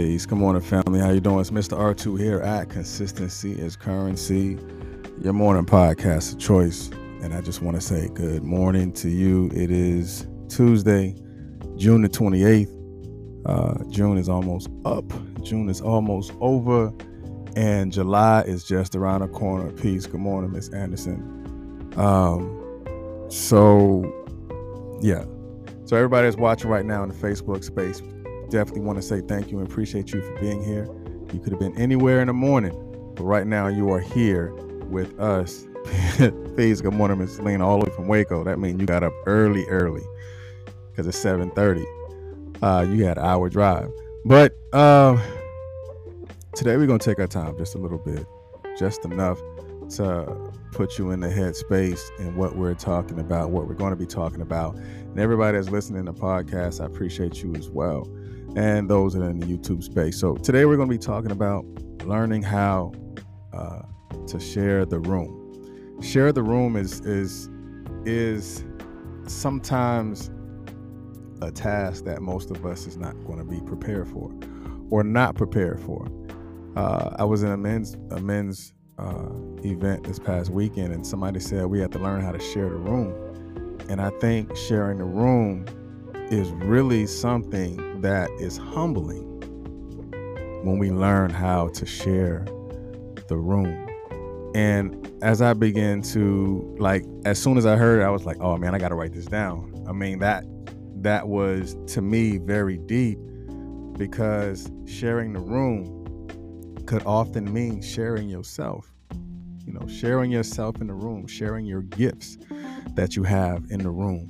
Peace. Good morning, family. How you doing? It's Mr. R2 here at Consistency is Currency, your morning podcast of choice. And I just want to say good morning to you. It is Tuesday, June the 28th. Uh, June is almost up. June is almost over. And July is just around the corner. Peace. Good morning, Miss Anderson. Um, so, yeah. So, everybody that's watching right now in the Facebook space, definitely want to say thank you and appreciate you for being here. You could have been anywhere in the morning, but right now you are here with us. Please, good morning, Miss Lena, all the way from Waco. That means you got up early, early, because it's 7:30. Uh, you had an hour drive, but uh, today we're gonna take our time just a little bit, just enough to put you in the headspace and what we're talking about, what we're going to be talking about. And everybody that's listening to the podcast, I appreciate you as well and those that are in the YouTube space. So today we're going to be talking about learning how uh, to share the room. Share the room is is is sometimes a task that most of us is not going to be prepared for or not prepared for. Uh, I was in a men's a men's uh, event this past weekend, and somebody said we have to learn how to share the room. And I think sharing the room is really something that is humbling when we learn how to share the room. And as I began to like as soon as I heard it, I was like, "Oh man, I got to write this down." I mean, that that was to me very deep because sharing the room could often mean sharing yourself. You know, sharing yourself in the room, sharing your gifts that you have in the room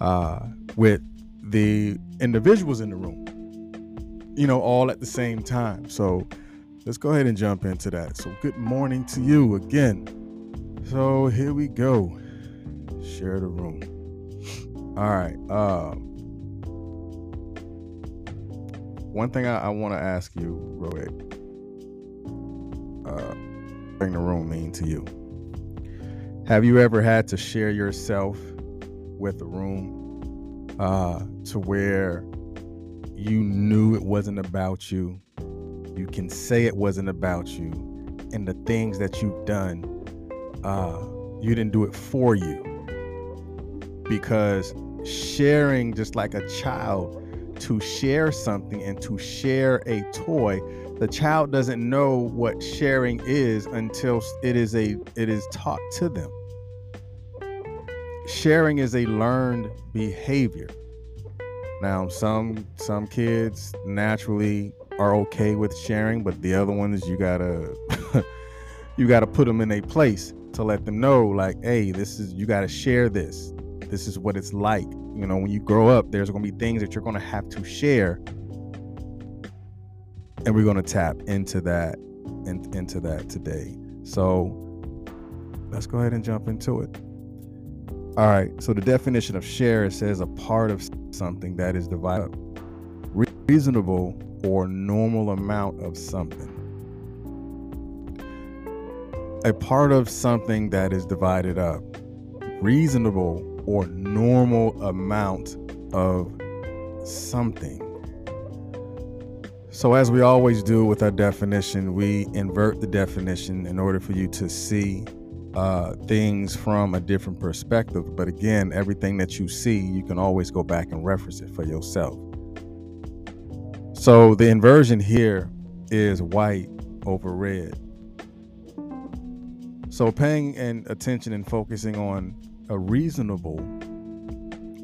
uh, with the individuals in the room, you know, all at the same time. So let's go ahead and jump into that. So, good morning to you again. So, here we go. Share the room. All right. Uh, one thing I, I want to ask you, Rohit, uh, the room mean to you? Have you ever had to share yourself with the room? uh, to where you knew it wasn't about you. You can say it wasn't about you. And the things that you've done, uh, you didn't do it for you. Because sharing, just like a child, to share something and to share a toy, the child doesn't know what sharing is until it is a it is taught to them sharing is a learned behavior. Now, some some kids naturally are okay with sharing, but the other ones you gotta you gotta put them in a place to let them know, like, hey, this is you gotta share this. This is what it's like. You know, when you grow up, there's gonna be things that you're gonna have to share, and we're gonna tap into that in, into that today. So let's go ahead and jump into it. All right. So the definition of share says a part of something that is divided up. Reasonable or normal amount of something. A part of something that is divided up. Reasonable or normal amount of something. So, as we always do with our definition, we invert the definition in order for you to see uh, things from a different perspective. But again, everything that you see, you can always go back and reference it for yourself. So the inversion here is white over red. So paying and attention and focusing on a reasonable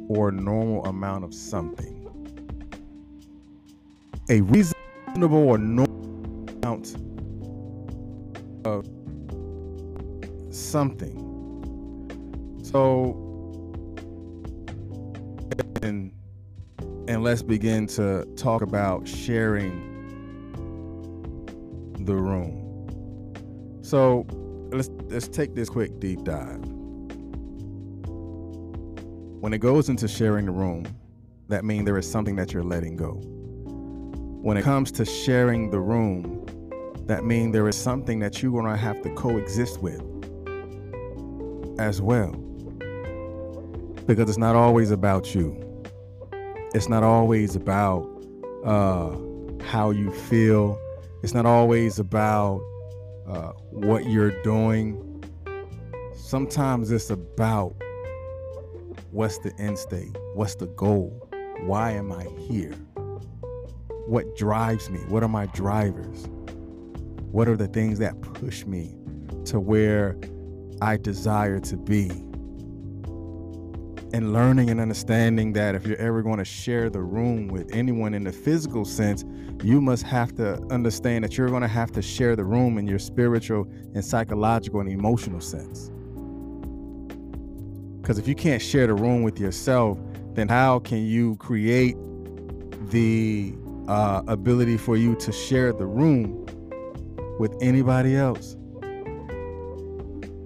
or normal amount of something. A reasonable or normal amount of something. So, and and let's begin to talk about sharing the room. So, let's let's take this quick deep dive. When it goes into sharing the room, that means there is something that you're letting go. When it comes to sharing the room, that means there is something that you're going to have to coexist with as well. Because it's not always about you. It's not always about uh, how you feel. It's not always about uh, what you're doing. Sometimes it's about what's the end state? What's the goal? Why am I here? What drives me? What are my drivers? What are the things that push me to where I desire to be? And learning and understanding that if you're ever going to share the room with anyone in the physical sense, you must have to understand that you're going to have to share the room in your spiritual and psychological and emotional sense. Because if you can't share the room with yourself, then how can you create the uh, ability for you to share the room with anybody else?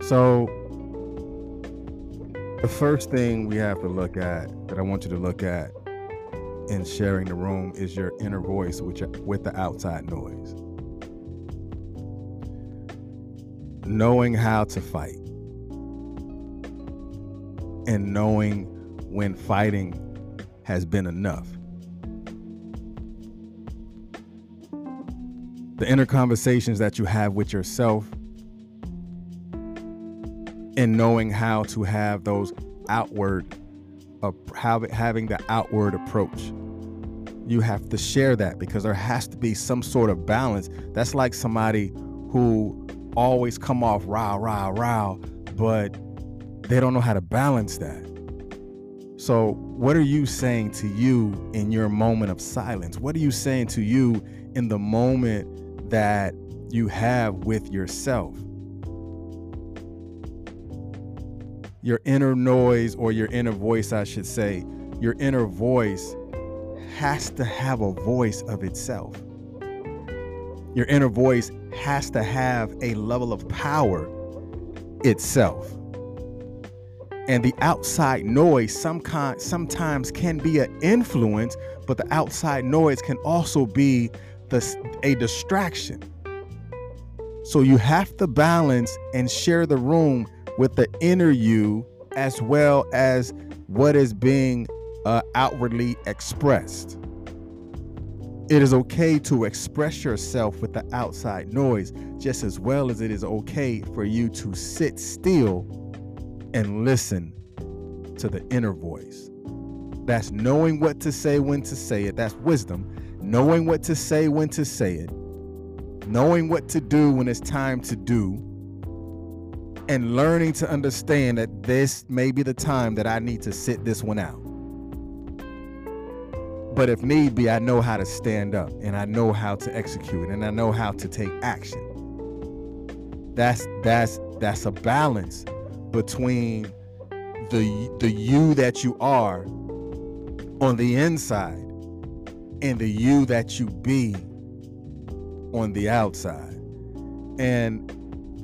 So, the first thing we have to look at, that I want you to look at in sharing the room, is your inner voice with, with the outside noise. Knowing how to fight and knowing when fighting has been enough. The inner conversations that you have with yourself and knowing how to have those outward uh, having the outward approach you have to share that because there has to be some sort of balance that's like somebody who always come off rah rah rah but they don't know how to balance that. So, what are you saying to you in your moment of silence? What are you saying to you in the moment that you have with yourself? Your inner noise, or your inner voice, I should say, your inner voice has to have a voice of itself. Your inner voice has to have a level of power itself and the outside noise some kind, sometimes can be an influence but the outside noise can also be the, a distraction. So you have to balance and share the room with the inner you as well as what is being uh, outwardly expressed. It is okay to express yourself with the outside noise just as well as it is okay for you to sit still and listen to the inner voice. That's knowing what to say, when to say it. That's wisdom. Knowing what to say, when to say it. Knowing what to do when it's time to do. And learning to understand that this may be the time that I need to sit this one out. But if need be, I know how to stand up and I know how to execute and I know how to take action. That's that's that's a balance between the the you that you are on the inside and the you that you be on the outside. And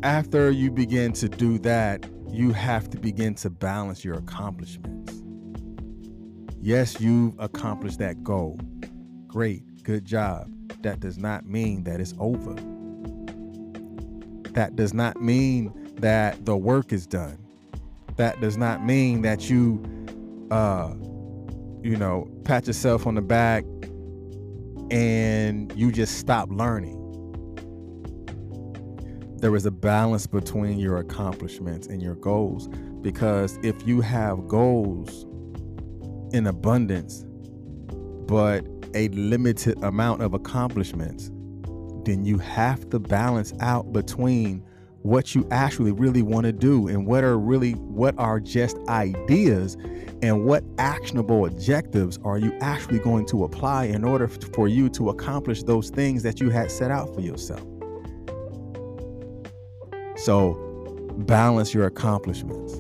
after you begin to do that, you have to begin to balance your accomplishments. Yes, you've accomplished that goal. Great, good job. That does not mean that it's over. That does not mean that the work is done. That does not mean that you, uh, you know, pat yourself on the back and you just stop learning. There is a balance between your accomplishments and your goals because if you have goals in abundance, but a limited amount of accomplishments, then you have to balance out between what you actually really want to do and what are really what are just ideas and what actionable objectives are you actually going to apply in order for you to accomplish those things that you had set out for yourself. So balance your accomplishments.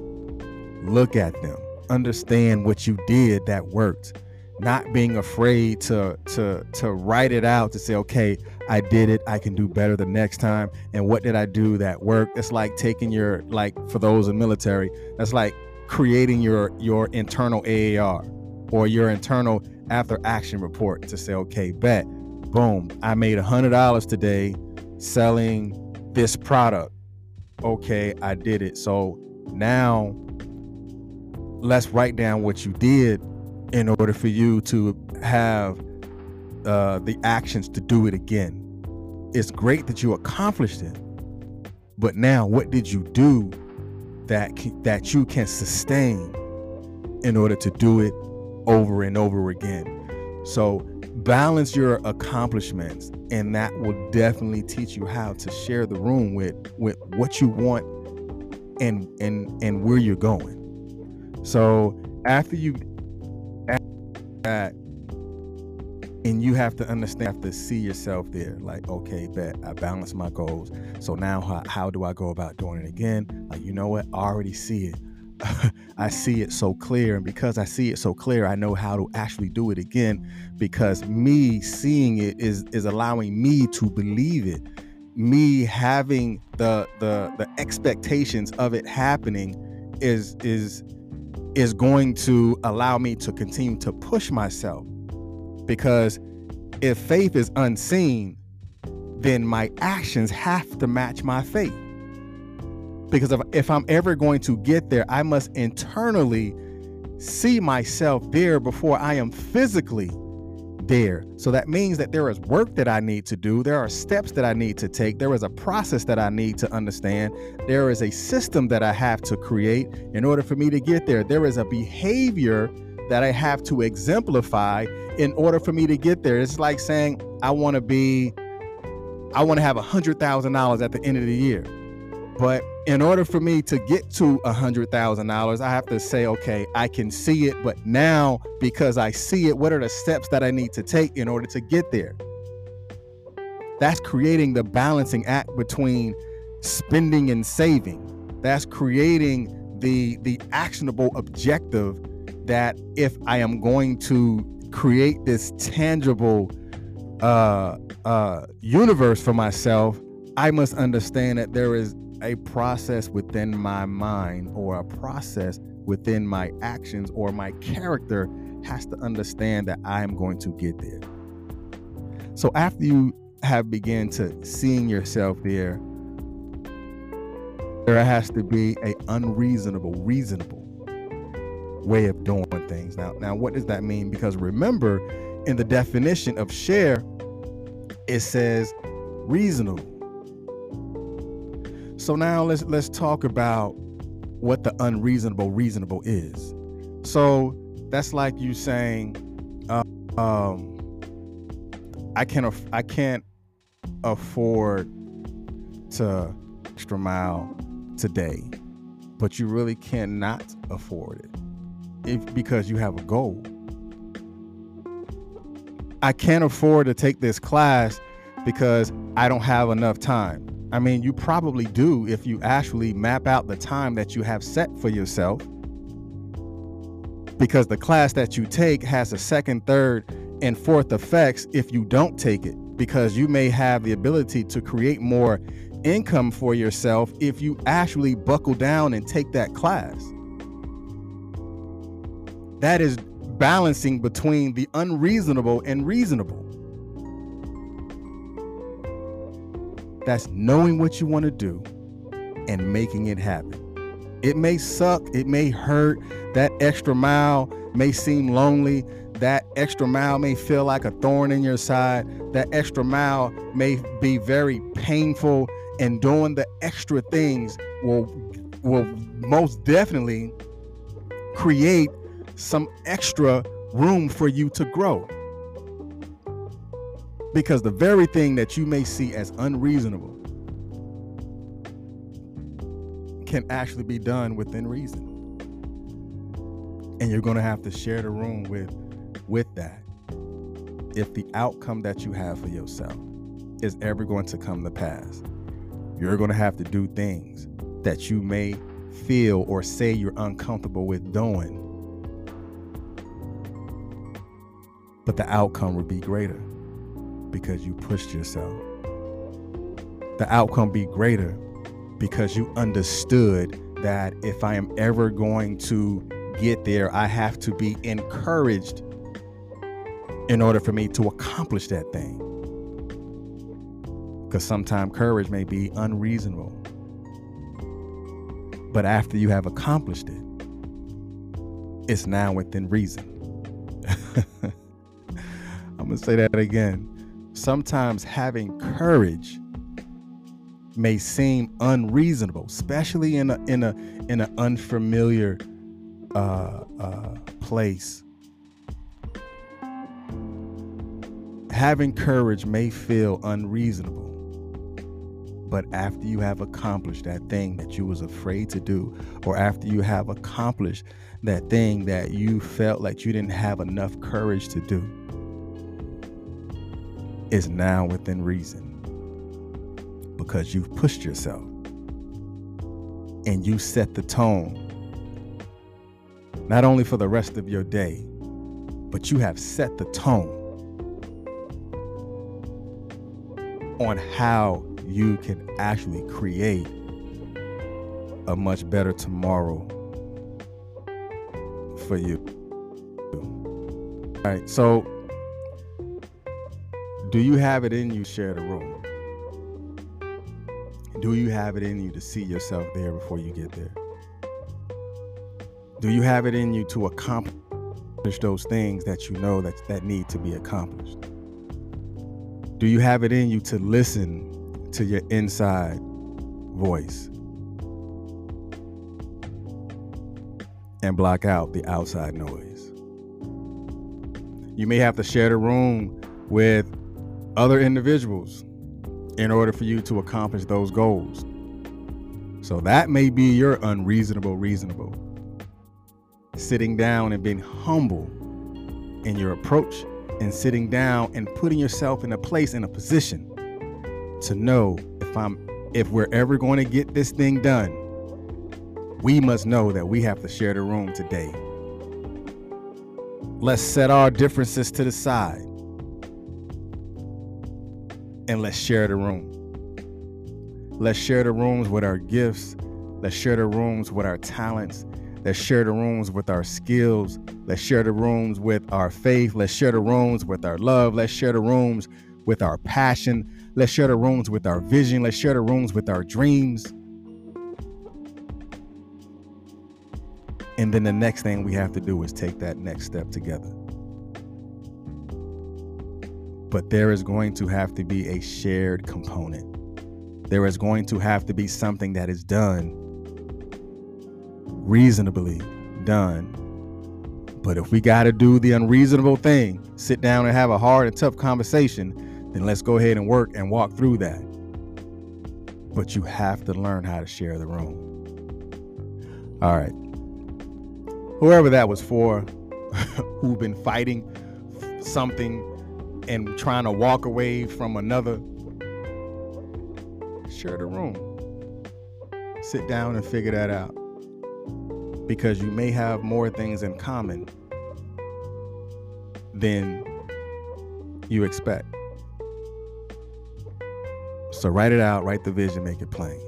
Look at them. Understand what you did that worked. Not being afraid to to to write it out to say okay i did it i can do better the next time. And what did i do that worked? It's like taking your like for those in military that's like creating your your internal aar or your internal after action report to say okay bet boom i made a hundred dollars today selling this product. Okay i did it. So now let's write down what you did in order for you to have uh, the actions to do it again. It's great that you accomplished it, but now what did you do that that you can sustain in order to do it over and over again? So balance your accomplishments, and that will definitely teach you how to share the room with with what you want and and and where you're going. So after you that and you have to understand have to see yourself there like okay bet i balance my goals. So now how, how do i go about doing it again? Like you know what? I already see it. I see it so clear. And because I see it so clear, I know how to actually do it again because me seeing it is is allowing me to believe it. Me having the the the expectations of it happening is is is going to allow me to continue to push myself because if faith is unseen, then my actions have to match my faith. Because if, if I'm ever going to get there, I must internally see myself there before I am physically there. So that means that there is work that I need to do. There are steps that I need to take. There is a process that I need to understand. There is a system that I have to create in order for me to get there. There is a behavior that I have to exemplify in order for me to get there. It's like saying, I want to be, I want to have a $100,000 at the end of the year. But in order for me to get to a hundred thousand dollars, I have to say, okay, I can see it, but now because I see it, what are the steps that I need to take in order to get there? That's creating the balancing act between spending and saving. That's creating the the actionable objective that if I am going to create this tangible uh, uh, universe for myself, I must understand that there is a process within my mind or a process within my actions or my character has to understand that I am going to get there. So after you have begun to seeing yourself there, there has to be a unreasonable, reasonable way of doing things. Now, now what does that mean? Because remember, in the definition of share, it says reasonable. So now let's let's talk about what the unreasonable reasonable is. So that's like you saying, uh, um, I can't aff- I can't afford to extra mile today, but you really cannot afford it if because you have a goal. I can't afford to take this class because I don't have enough time. I mean, you probably do if you actually map out the time that you have set for yourself. Because the class that you take has a second, third, and fourth effects if you don't take it, because you may have the ability to create more income for yourself if you actually buckle down and take that class. That is balancing between the unreasonable and reasonable. That's knowing what you want to do and making it happen. It may suck, it may hurt, that extra mile may seem lonely, that extra mile may feel like a thorn in your side, that extra mile may be very painful, and doing the extra things will will most definitely create some extra room for you to grow. Because the very thing that you may see as unreasonable can actually be done within reason. And you're going to have to share the room with with that. If the outcome that you have for yourself is ever going to come to pass, you're going to have to do things that you may feel or say you're uncomfortable with doing. But the outcome would be greater because you pushed yourself. The outcome be greater because you understood that if I am ever going to get there, I have to be encouraged in order for me to accomplish that thing. Because sometimes courage may be unreasonable. But after you have accomplished it, it's now within reason. I'm to say that again. Sometimes having courage may seem unreasonable, especially in a in a in an unfamiliar uh, uh, place. Having courage may feel unreasonable, but after you have accomplished that thing that you was afraid to do, or after you have accomplished that thing that you felt like you didn't have enough courage to do, is now within reason. Because you've pushed yourself. And you set the tone. Not only for the rest of your day, but you have set the tone. On how you can actually create a much better tomorrow for you. All right, so do you have it in you to share the room? Do you have it in you to see yourself there before you get there? Do you have it in you to accomplish those things that you know that, that need to be accomplished? Do you have it in you to listen to your inside voice and block out the outside noise? You may have to share the room with other individuals in order for you to accomplish those goals. So that may be your unreasonable reasonable. Sitting down and being humble in your approach and sitting down and putting yourself in a place in a position to know if I'm if we're ever going to get this thing done, we must know that we have to share the room today. Let's set our differences to the side and let's share the room. Let's share the rooms with our gifts. Let's share the rooms with our talents. Let's share the rooms with our skills. Let's share the rooms with our faith. Let's share the rooms with our love. Let's share the rooms with our passion. Let's share the rooms with our vision. Let's share the rooms with our dreams. And then the next thing we have to do is take that next step together. But there is going to have to be a shared component. There is going to have to be something that is done, reasonably done. But if we got to do the unreasonable thing, sit down and have a hard and tough conversation, then let's go ahead and work and walk through that. But you have to learn how to share the room. All right. Whoever that was for, who've been fighting something and trying to walk away from another, share the room. Sit down and figure that out. Because you may have more things in common than you expect. So write it out, write the vision, make it plain,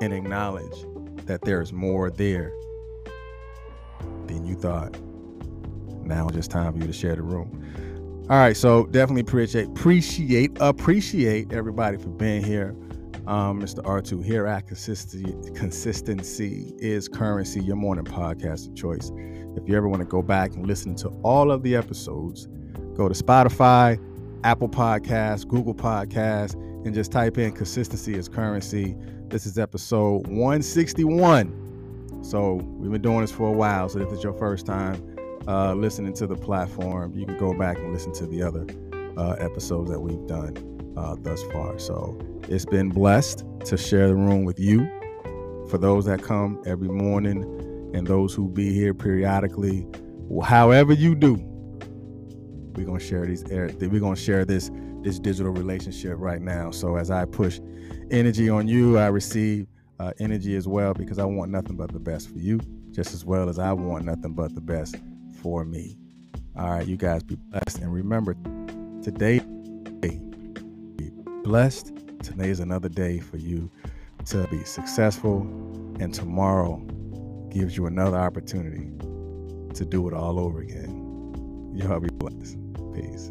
and acknowledge that there's more there than you thought. Now it's just time for you to share the room. All right, so definitely appreciate appreciate appreciate everybody for being here. Um, Mr. R2 here at Consistency Consistency is Currency, your morning podcast of choice. If you ever want to go back and listen to all of the episodes, go to Spotify, Apple Podcasts, Google Podcasts, and just type in Consistency is Currency. This is episode 161. So we've been doing this for a while. So if it's your first time, uh, listening to the platform, you can go back and listen to the other uh, episodes that we've done uh, thus far. So it's been blessed to share the room with you. For those that come every morning and those who be here periodically, however you do, we're gonna share these. We're gonna share this this digital relationship right now. So as I push energy on you, I receive uh, energy as well because I want nothing but the best for you, just as well as I want nothing but the best for me. All right, you guys be blessed. And remember, today, be blessed. Today is another day for you to be successful. And tomorrow gives you another opportunity to do it all over again. Y'all be blessed. Peace.